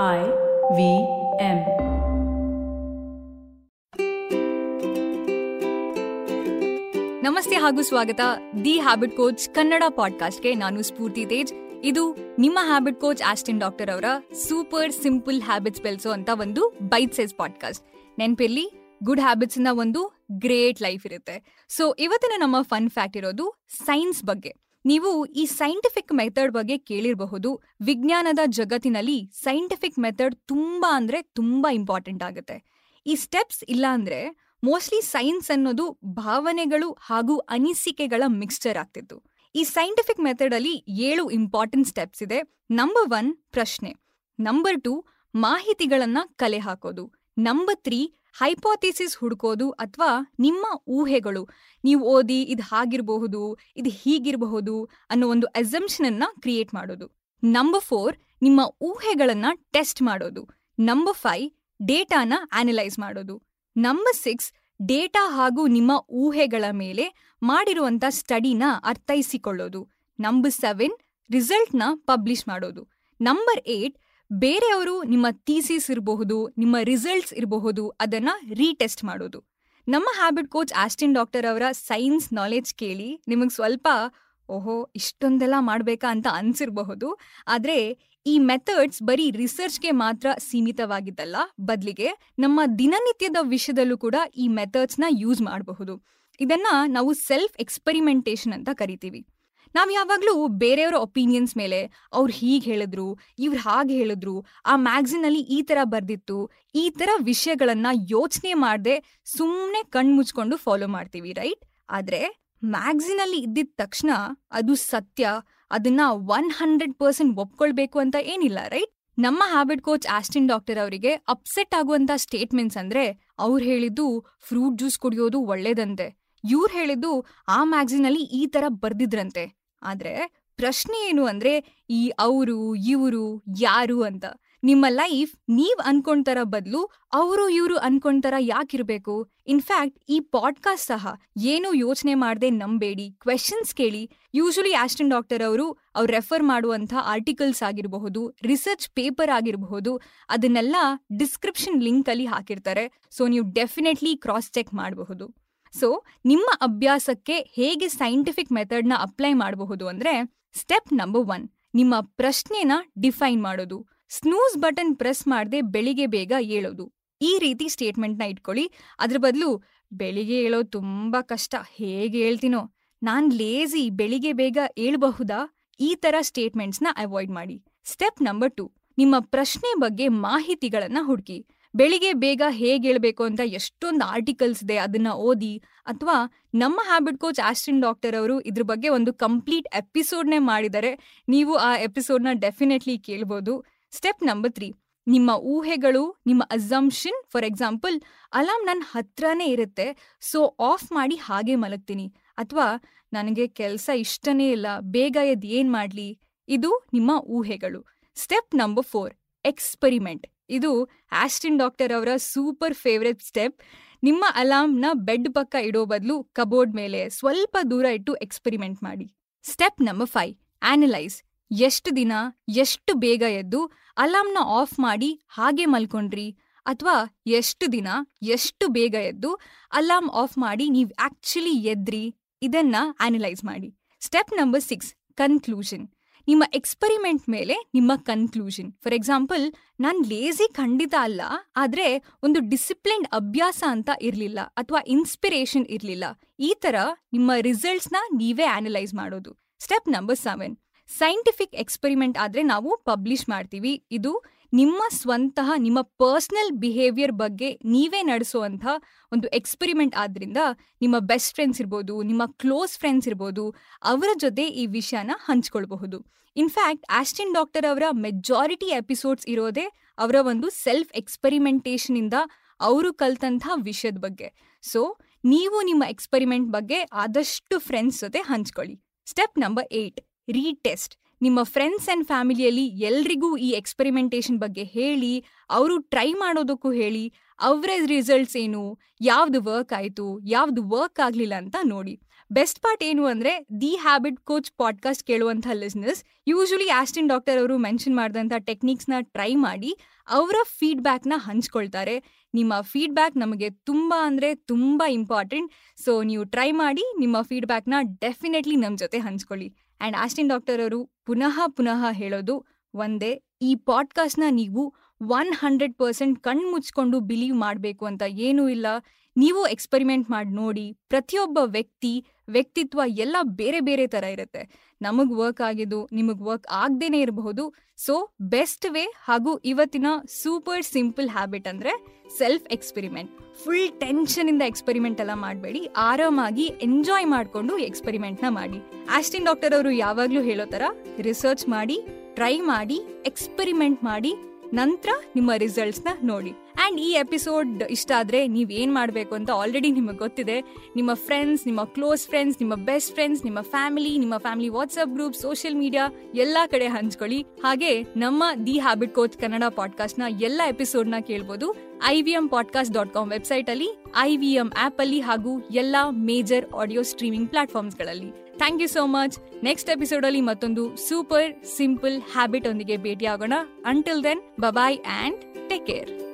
I V M. ನಮಸ್ತೆ ಹಾಗೂ ಸ್ವಾಗತ. ದಿ ಹ್ಯಾಬಿಟ್ ಕೋಚ್ ಕನ್ನಡ ಪಾಡ್ಕಾಸ್ಟ್ಗೆ ನಾನು ಸ್ಫೂರ್ತಿ ತೇಜ್. ಇದು ನಿಮ್ಮ ಹ್ಯಾಬಿಟ್ ಕೋಚ್ ಆಸ್ಟಿನ್ ಡಾಕ್ಟರ್ ಅವರ ಸೂಪರ್ ಸಿಂಪಲ್ ಹ್ಯಾಬಿಟ್ಸ್ ಬೆಳೆಸೋ ಅಂತ ಒಂದು ಬೈಟ್ ಸೈಜ್ ಪಾಡ್ಕಾಸ್ಟ್ ನೆನಪಿರ್ಲಿ ಗುಡ್ ಹ್ಯಾಬಿಟ್ಸ್ ಇಂದ ಒಂದು ಗ್ರೇಟ್ ಲೈಫ್ ಇರುತ್ತೆ. ಸೊ ಇವತ್ತಿನ ನಮ್ಮ ಫನ್ ಫ್ಯಾಕ್ಟ್ ಇರೋದು ಸೈನ್ಸ್ ಬಗ್ಗೆ. ನೀವು ಈ ಸೈಂಟಿಫಿಕ್ ಮೆಥಡ್ ಬಗ್ಗೆ ಕೇಳಿರಬಹುದು. ವಿಜ್ಞಾನದ ಜಗತ್ತಿನಲ್ಲಿ ಸೈಂಟಿಫಿಕ್ ಮೆಥಡ್ ತುಂಬಾ ಅಂದ್ರೆ ತುಂಬಾ ಇಂಪಾರ್ಟೆಂಟ್ ಆಗುತ್ತೆ. ಈ ಸ್ಟೆಪ್ಸ್ ಇಲ್ಲ ಅಂದ್ರೆ ಮೋಸ್ಟ್ಲಿ ಸೈನ್ಸ್ ಅನ್ನೋದು ಭಾವನೆಗಳು ಹಾಗೂ ಅನಿಸಿಕೆಗಳ ಮಿಕ್ಸ್ಚರ್ ಆಗ್ತಿತ್ತು. ಈ ಸೈಂಟಿಫಿಕ್ ಮೆಥಡ್ ಅಲ್ಲಿ ಏಳು ಇಂಪಾರ್ಟೆಂಟ್ ಸ್ಟೆಪ್ಸ್ ಇದೆ. ನಂಬರ್ ಒನ್ ಪ್ರಶ್ನೆ. ನಂಬರ್ ಟು ಮಾಹಿತಿಗಳನ್ನ ಕಲೆ ಹಾಕೋದು. ನಂಬರ್ ತ್ರೀ ಹೈಪೋಥಿಸಿಸ್ ಹುಡುಕೋದು ಅಥವಾ ನಿಮ್ಮ ಊಹೆಗಳು. ನೀವು ಓದಿ ಇದು ಹಾಗಿರಬಹುದು, ಇದು ಹೀಗಿರಬಹುದು ಅನ್ನೋ ಒಂದು ಅಸಂಪ್ಷನ್ ಅನ್ನ ಕ್ರಿಯೇಟ್ ಮಾಡೋದು. ನಂಬರ್ ಫೋರ್, ನಿಮ್ಮ ಊಹೆಗಳನ್ನ ಟೆಸ್ಟ್ ಮಾಡೋದು. ನಂಬರ್ ಫೈವ್, ಡೇಟಾನ ಅನಲೈಸ್ ಮಾಡೋದು. ನಂಬರ್ ಸಿಕ್ಸ್, ಡೇಟಾ ಹಾಗೂ ನಿಮ್ಮ ಊಹೆಗಳ ಮೇಲೆ ಮಾಡಿರುವಂತ ಸ್ಟಡಿನ ಅರ್ಥೈಸಿಕೊಳ್ಳೋದು. ನಂಬರ್ ಸೆವೆನ್, ರಿಸಲ್ಟ್ನ ಪಬ್ಲಿಷ್ ಮಾಡೋದು. ನಂಬರ್ ಏಟ್ ಬೇರೆಯವರು ನಿಮ್ಮ ಥೀಸಿಸ್ ಇರಬಹುದು, ನಿಮ್ಮ ರಿಸಲ್ಟ್ಸ್ ಇರಬಹುದು, ಅದನ್ನ ರೀಟೆಸ್ಟ್ ಮಾಡೋದು. ನಮ್ಮ ಹ್ಯಾಬಿಟ್ ಕೋಚ್ ಆಸ್ಟಿನ್ ಡಾಕ್ಟರ್ ಅವರ ಸೈನ್ಸ್ ನಾಲೆಜ್ ಕೇಳಿ ನಿಮಗೆ ಸ್ವಲ್ಪ, ಓಹೋ, ಇಷ್ಟೊಂದೆಲ್ಲ ಮಾಡಬೇಕಾ ಅಂತ ಅನ್ಸಿರಬಹುದು, ಆದರೆ ಈ ಮೆಥಡ್ಸ್ ಬರೀ ರಿಸರ್ಚ್ಗೆ ಮಾತ್ರ ಸೀಮಿತವಾಗಿದ್ದಲ್ಲ, ಬದಲಿಗೆ ನಮ್ಮ ದಿನನಿತ್ಯದ ವಿಷಯದಲ್ಲೂ ಕೂಡ ಈ ಮೆಥಡ್ಸ್ನ ಯೂಸ್ ಮಾಡಬಹುದು. ಇದನ್ನ ನಾವು ಸೆಲ್ಫ್ ಎಕ್ಸ್ಪೆರಿಮೆಂಟೇಷನ್ ಅಂತ ಕರಿತೀವಿ. ನಾವು ಯಾವಾಗಲೂ ಬೇರೆಯವರ ಒಪಿನಿಯನ್ಸ್ ಮೇಲೆ ಅವ್ರು ಹೀಗೆ ಹೇಳಿದ್ರು, ಇವ್ರು ಹಾಗೆ ಹೇಳಿದ್ರು, ಆ ಮ್ಯಾಗ್ಝಿನಲ್ಲಿ ಈ ಥರ ಬರ್ದಿತ್ತು, ಈ ಥರ ವಿಷಯಗಳನ್ನು ಯೋಚನೆ ಮಾಡದೆ ಸುಮ್ಮನೆ ಕಣ್ಣು ಮುಚ್ಕೊಂಡು ಫಾಲೋ ಮಾಡ್ತೀವಿ ರೈಟ್ ಆದರೆ ಮ್ಯಾಗ್ಝಿನಲ್ಲಿ ಇದ್ದಿದ ತಕ್ಷಣ ಅದು ಸತ್ಯ, ಅದನ್ನ ಒನ್ ಹಂಡ್ರೆಡ್ ಪರ್ಸೆಂಟ್ ಒಪ್ಕೊಳ್ಬೇಕು ಅಂತ ಏನಿಲ್ಲ ರೈಟ್ ನಮ್ಮ ಹ್ಯಾಬಿಟ್ ಕೋಚ್ ಆಸ್ಟಿನ್ ಡಾಕ್ಟರ್ ಅವರಿಗೆ ಅಪ್ಸೆಟ್ ಆಗುವಂತ ಸ್ಟೇಟ್ಮೆಂಟ್ಸ್ ಅಂದ್ರೆ ಅವ್ರು ಹೇಳಿದ್ದು ಫ್ರೂಟ್ ಜ್ಯೂಸ್ ಕುಡಿಯೋದು ಒಳ್ಳೇದಂತೆ, ಇವ್ರು ಹೇಳಿದ್ದು ಆ ಮ್ಯಾಗ್ಝಿನಲ್ಲಿ ಈ ತರ ಬರ್ದಿದ್ರಂತೆ. ಆದ್ರೆ ಪ್ರಶ್ನೆ ಏನು ಅಂದ್ರೆ ಈ ಅವರು, ಇವರು, ಯಾರು ಅಂತ. ನಿಮ್ಮ ಲೈಫ್ ನೀವ್ ಅನ್ಕೊಂತರ ಬದಲು ಅವರು ಇವರು ಅನ್ಕೊಂತರ ಯಾಕಿರ್ಬೇಕು? ಇನ್ಫ್ಯಾಕ್ಟ್ ಈ ಪಾಡ್ಕಾಸ್ಟ್ ಸಹ ಏನು ಯೋಚನೆ ಮಾಡದೆ ನಂಬೇಡಿ. ಕ್ವೆಶನ್ಸ್ ಕೇಳಿ. ಯೂಶಲಿ ಆಸ್ಟಿನ್ ಡಾಕ್ಟರ್ ಅವರು ಅವ್ರು ರೆಫರ್ ಮಾಡುವಂಥ ಆರ್ಟಿಕಲ್ಸ್ ಆಗಿರಬಹುದು, ರಿಸರ್ಚ್ ಪೇಪರ್ ಆಗಿರಬಹುದು, ಅದನ್ನೆಲ್ಲ ಡಿಸ್ಕ್ರಿಪ್ಷನ್ ಲಿಂಕ್ ಅಲ್ಲಿ ಹಾಕಿರ್ತಾರೆ. ಸೊ, ನೀವು ಡೆಫಿನೆಟ್ಲಿ ಕ್ರಾಸ್ ಚೆಕ್ ಮಾಡಬಹುದು. ಸೊ ನಿಮ್ಮ ಅಭ್ಯಾಸಕ್ಕೆ ಹೇಗೆ ಸೈಂಟಿಫಿಕ್ ಮೆಥಡ್ನ ಅಪ್ಲೈ ಮಾಡಬಹುದು ಅಂದ್ರೆ ಸ್ಟೆಪ್ ನಂಬರ್ ಒನ್ ನಿಮ್ಮ ಪ್ರಶ್ನೆನ ಡಿಫೈನ್ ಮಾಡೋದು. ಸ್ನೂಸ್ ಬಟನ್ ಪ್ರೆಸ್ ಮಾಡದೆ ಬೆಳಿಗ್ಗೆ ಬೇಗ ಏಳೋದು. ಈ ರೀತಿ ಸ್ಟೇಟ್ಮೆಂಟ್ನ ಇಟ್ಕೊಳ್ಳಿ. ಅದ್ರ ಬದಲು, ಬೆಳಿಗ್ಗೆ ಏಳೋದು ತುಂಬಾ ಕಷ್ಟ, ಹೇಗೆ ಹೇಳ್ತೀನೋ ನಾನ್ ಲೇಜಿ ಬೆಳಿಗ್ಗೆ ಬೇಗ ಏಳಬಹುದಾ? ಈ ತರ ಸ್ಟೇಟ್ಮೆಂಟ್ಸ್ನ ಅವಾಯ್ಡ್ ಮಾಡಿ. ಸ್ಟೆಪ್ ನಂಬರ್ ಟು ನಿಮ್ಮ ಪ್ರಶ್ನೆ ಬಗ್ಗೆ ಮಾಹಿತಿಗಳನ್ನು ಹುಡುಕಿ. ಬೆಳಿಗ್ಗೆ ಬೇಗ ಹೇಗೆ ಹೇಳ್ಬೇಕು ಅಂತ ಎಷ್ಟೊಂದು ಆರ್ಟಿಕಲ್ಸ್ ಇದೆ ಅದನ್ನ ಓದಿ ಅಥವಾ ನಮ್ಮ ಹ್ಯಾಬಿಟ್ ಕೋಚ್ ಆಸ್ಟಿನ್ ಡಾಕ್ಟರ್ ಅವರು ಇದ್ರ ಬಗ್ಗೆ ಒಂದು ಕಂಪ್ಲೀಟ್ ಎಪಿಸೋಡ್ನೇ ಮಾಡಿದರೆ ನೀವು ಆ ಎಪಿಸೋಡ್ನ ಡೆಫಿನೆಟ್ಲಿ ಕೇಳ್ಬೋದು. ಸ್ಟೆಪ್ ನಂಬರ್ ತ್ರೀ ನಿಮ್ಮ ಊಹೆಗಳು, ನಿಮ್ಮ ಅಸಂಪ್ಷನ್ ಫಾರ್ ಎಕ್ಸಾಂಪಲ್ ಅಲಾರ್ಮ್ ನನ್ನ ಹತ್ರನೇ ಇರುತ್ತೆ ಸೊ ಆಫ್ ಮಾಡಿ ಹಾಗೆ ಮಲಗ್ತೀನಿ. ಅಥವಾ ನನಗೆ ಕೆಲಸ ಇಷ್ಟನೇ ಇಲ್ಲ, ಬೇಗ ಎದ್ದು ಏನ್ ಮಾಡ್ಲಿ? ಇದು ನಿಮ್ಮ ಊಹೆಗಳು. ಸ್ಟೆಪ್ ನಂಬರ್ ಫೋರ್ ಎಕ್ಸ್ಪೆರಿಮೆಂಟ್ ಇದು ಆಸ್ಟಿನ್ ಡಾಕ್ಟರ್ ಅವರ ಸೂಪರ್ ಫೇವ್ರೆಟ್ ಸ್ಟೆಪ್. ನಿಮ್ಮ ಅಲಾರ್ಮ್ನ ಬೆಡ್ ಪಕ್ಕ ಇಡೋ ಬದಲು ಕಬೋರ್ಡ್ ಮೇಲೆ ಸ್ವಲ್ಪ ದೂರ ಇಟ್ಟು ಎಕ್ಸ್ಪೆರಿಮೆಂಟ್ ಮಾಡಿ. ಸ್ಟೆಪ್ ನಂಬರ್ ಫೈವ್ ಆನಲೈಸ್ ಎಷ್ಟು ದಿನ, ಎಷ್ಟು ಬೇಗ ಎದ್ದು ಅಲಾರ್ಮ್ನ ಆಫ್ ಮಾಡಿ ಹಾಗೆ ಮಲ್ಕೊಂಡ್ರಿ. ಅಥವಾ ಎಷ್ಟು ದಿನ, ಎಷ್ಟು ಬೇಗ ಎದ್ದು ಅಲಾರ್ಮ್ ಆಫ್ ಮಾಡಿ ನೀವು ಆಕ್ಚುಲಿ ಎದ್ರಿ. ಇದನ್ನ ಆನಲೈಸ್ ಮಾಡಿ. Step number six, conclusion. ನಿಮ್ಮ ಎಕ್ಸ್ಪೆರಿಮೆಂಟ್ ಮೇಲೆ ನಿಮ್ಮ ಕನ್ಕ್ಲೂಷನ್ ಫಾರ್ ಎಕ್ಸಾಂಪಲ್ ನಾನು ಲೇಜಿ ಖಂಡಿತ ಅಲ್ಲ, ಆದ್ರೆ ಒಂದು ಡಿಸಿಪ್ಲಿನ್ ಅಭ್ಯಾಸ ಅಂತ ಇರಲಿಲ್ಲ, ಅಥವಾ ಇನ್ಸ್ಪಿರೇಷನ್ ಇರಲಿಲ್ಲ. ಈ ಥರ ನಿಮ್ಮ ರಿಸಲ್ಟ್ಸ್ನ ನೀವೇ ಆನಲೈಸ್ ಮಾಡೋದು. Step number seven scientific experiment ಆದ್ರೆ ನಾವು ಪಬ್ಲಿಷ್ ಮಾಡ್ತೀವಿ. ಇದು ನಿಮ್ಮ ಸ್ವಂತಹ, ನಿಮ್ಮ ಪರ್ಸನಲ್ ಬಿಹೇವಿಯರ್ ಬಗ್ಗೆ ನೀವೇ ನಡೆಸುವಂಥ ಒಂದು ಎಕ್ಸ್ಪೆರಿಮೆಂಟ್ ಆದ್ರಿಂದ ನಿಮ್ಮ ಬೆಸ್ಟ್ ಫ್ರೆಂಡ್ಸ್ ಇರ್ಬೋದು, ನಿಮ್ಮ ಕ್ಲೋಸ್ ಫ್ರೆಂಡ್ಸ್ ಇರ್ಬೋದು, ಅವರ ಜೊತೆ ಈ ವಿಷಯನ ಹಂಚ್ಕೊಳ್ಬಹುದು. ಇನ್ಫ್ಯಾಕ್ಟ್ ಆಸ್ಟಿನ್ ಡಾಕ್ಟರ್ ಅವರ ಮೆಜಾರಿಟಿ ಎಪಿಸೋಡ್ಸ್ ಇರೋದೇ ಅವರ ಒಂದು ಸೆಲ್ಫ್ ಎಕ್ಸ್ಪೆರಿಮೆಂಟೇಷನ್ ಇಂದ ಅವರು ಕಲ್ತಂಥ ವಿಷಯದ ಬಗ್ಗೆ. ಸೊ ನೀವು ನಿಮ್ಮ ಎಕ್ಸ್ಪೆರಿಮೆಂಟ್ ಬಗ್ಗೆ ಆದಷ್ಟು ಫ್ರೆಂಡ್ಸ್ ಜೊತೆ ಹಂಚ್ಕೊಳ್ಳಿ. ಸ್ಟೆಪ್ ನಂಬರ್ ಏಟ್ ರೀಟೆಸ್ಟ್ ನಿಮ್ಮ ಫ್ರೆಂಡ್ಸ್ ಆ್ಯಂಡ್ ಫ್ಯಾಮಿಲಿಯಲ್ಲಿ ಎಲ್ರಿಗೂ ಈ ಎಕ್ಸ್ಪೆರಿಮೆಂಟೇಷನ್ ಬಗ್ಗೆ ಹೇಳಿ, ಅವರು ಟ್ರೈ ಮಾಡೋದಕ್ಕೂ ಹೇಳಿ ಅವರ ರಿಸಲ್ಟ್ಸ್ ಏನು, ಯಾವುದು ವರ್ಕ್ ಆಯಿತು, ಯಾವುದು ವರ್ಕ್ ಆಗಲಿಲ್ಲ ಅಂತ ನೋಡಿ. ಬೆಸ್ಟ್ ಪಾರ್ಟ್ ಏನು ಅಂದ್ರೆ ದಿ ಹ್ಯಾಬಿಟ್ ಕೋಚ್ ಪಾಡ್ಕಾಸ್ಟ್ ಕೇಳುವಂಥ ಲಿಸ್ನರ್ಸ್ ಯೂಶಲಿ ಆಸ್ಟಿನ್ ಡಾಕ್ಟರ್ ಅವರು ಮೆನ್ಷನ್ ಮಾಡಿದಂಥ ಟೆಕ್ನಿಕ್ಸ್ನ ಟ್ರೈ ಮಾಡಿ, ಅವರ ಫೀಡ್ಬ್ಯಾಕ್ನ ಹಂಚ್ಕೊಳ್ತಾರೆ. ನಿಮ್ಮ ಫೀಡ್ಬ್ಯಾಕ್ ನಮಗೆ ತುಂಬ ಅಂದರೆ ತುಂಬ ಇಂಪಾರ್ಟೆಂಟ್ ಸೊ ನೀವು ಟ್ರೈ ಮಾಡಿ, ನಿಮ್ಮ ಫೀಡ್ಬ್ಯಾಕ್ನ ಡೆಫಿನೆಟ್ಲಿ ನಮ್ಮ ಜೊತೆ ಹಂಚ್ಕೊಳ್ಳಿ. ಆ್ಯಂಡ್ ಆಸ್ಟಿನ್ ಡಾಕ್ಟರ್ ಅವರು ಪುನಃ ಪುನಃ ಹೇಳೋದು ಒಂದೇ, ಈ ಪಾಡ್ಕಾಸ್ಟ್ನ ನೀವು ಒನ್ ಹಂಡ್ರೆಡ್ ಪರ್ಸೆಂಟ್ ಕಣ್ಣು ಮುಚ್ಕೊಂಡು ಬಿಲೀವ್ ಮಾಡಬೇಕು ಅಂತ ಏನೂ ಇಲ್ಲ. ನೀವು ಎಕ್ಸ್ಪೆರಿಮೆಂಟ್ ಮಾಡಿ ನೋಡಿ ಪ್ರತಿಯೊಬ್ಬ ವ್ಯಕ್ತಿ, ವ್ಯಕ್ತಿತ್ವ ಎಲ್ಲ ಬೇರೆ ಬೇರೆ ಥರ ಇರುತ್ತೆ. ನಮಗೆ ವರ್ಕ್ ಆಗಿದ್ದು, ನಿಮಗೆ ವರ್ಕ್ ಆಗದೇನೆ ಇರಬಹುದು. ಸೊ ಬೆಸ್ಟ್ ವೇ ಹಾಗೂ ಇವತ್ತಿನ ಸೂಪರ್ ಸಿಂಪಲ್ ಹ್ಯಾಬಿಟ್ ಅಂದರೆ ಸೆಲ್ಫ್ ಎಕ್ಸ್ಪೆರಿಮೆಂಟ್ ಫುಲ್ ಟೆನ್ಷನಿಂದ ಎಕ್ಸ್ಪೆರಿಮೆಂಟ್ ಎಲ್ಲ ಮಾಡಬೇಡಿ. ಆರಾಮಾಗಿ ಎಂಜಾಯ್ ಮಾಡಿಕೊಂಡು ಎಕ್ಸ್ಪೆರಿಮೆಂಟ್ನ ಮಾಡಿ. ಆಸ್ಟಿನ್ ಡಾಕ್ಟರ್ ಅವರು ಯಾವಾಗಲೂ ಹೇಳೋ ಥರ ರಿಸರ್ಚ್ ಮಾಡಿ ಟ್ರೈ ಮಾಡಿ ಎಕ್ಸ್ಪೆರಿಮೆಂಟ್ ಮಾಡಿ, ನಂತರ ನಿಮ್ಮ ರಿಸಲ್ಟ್ಸ್ನ ನೋಡಿ. ಆ್ಯಂಡ್ ಈ ಎಪಿಸೋಡ್ ಇಷ್ಟ ಆದರೆ ನೀವು ಏನು ಮಾಡಬೇಕು ಅಂತ ಆಲ್ರೆಡಿ ನಿಮಗೆ ಗೊತ್ತಿದೆ. ನಿಮ್ಮ ಫ್ರೆಂಡ್ಸ್ ನಿಮ್ಮ ಕ್ಲೋಸ್ ಫ್ರೆಂಡ್ಸ್ ನಿಮ್ಮ ಬೆಸ್ಟ್ ಫ್ರೆಂಡ್ಸ್ ನಿಮ್ಮ ಫ್ಯಾಮಿಲಿ ನಿಮ್ಮ family WhatsApp group social media ಎಲ್ಲ ಕಡೆ ಹಂಚ್ಕೊಳ್ಳಿ. ಹಾಗೆ ನಮ್ಮ ದಿ ಹ್ಯಾಬಿಟ್ ಕೋಚ್ ಕನ್ನಡ ಪಾಡ್ಕಾಸ್ಟ್ನ ಎಲ್ಲ ಎಪಿಸೋಡ್ನ ಕೇಳ್ಬೋದು. I V M podcast dot com ವೆಬ್ಸೈಟಲ್ಲಿ ಐ ವಿ ಎಂ ಆ್ಯಪಲ್ಲಿ ಹಾಗೂ ಎಲ್ಲ major audio streaming ಪ್ಲಾಟ್ಫಾರ್ಮ್ಸ್ಗಳಲ್ಲಿ thank you so much next ಎಪಿಸೋಡಲ್ಲಿ ಮತ್ತೊಂದು ಸೂಪರ್ ಸಿಂಪಲ್ ಹ್ಯಾಬಿಟ್ ಒಂದಿಗೆ ಭೇಟಿಯಾಗೋಣ. Until then bye bye and take care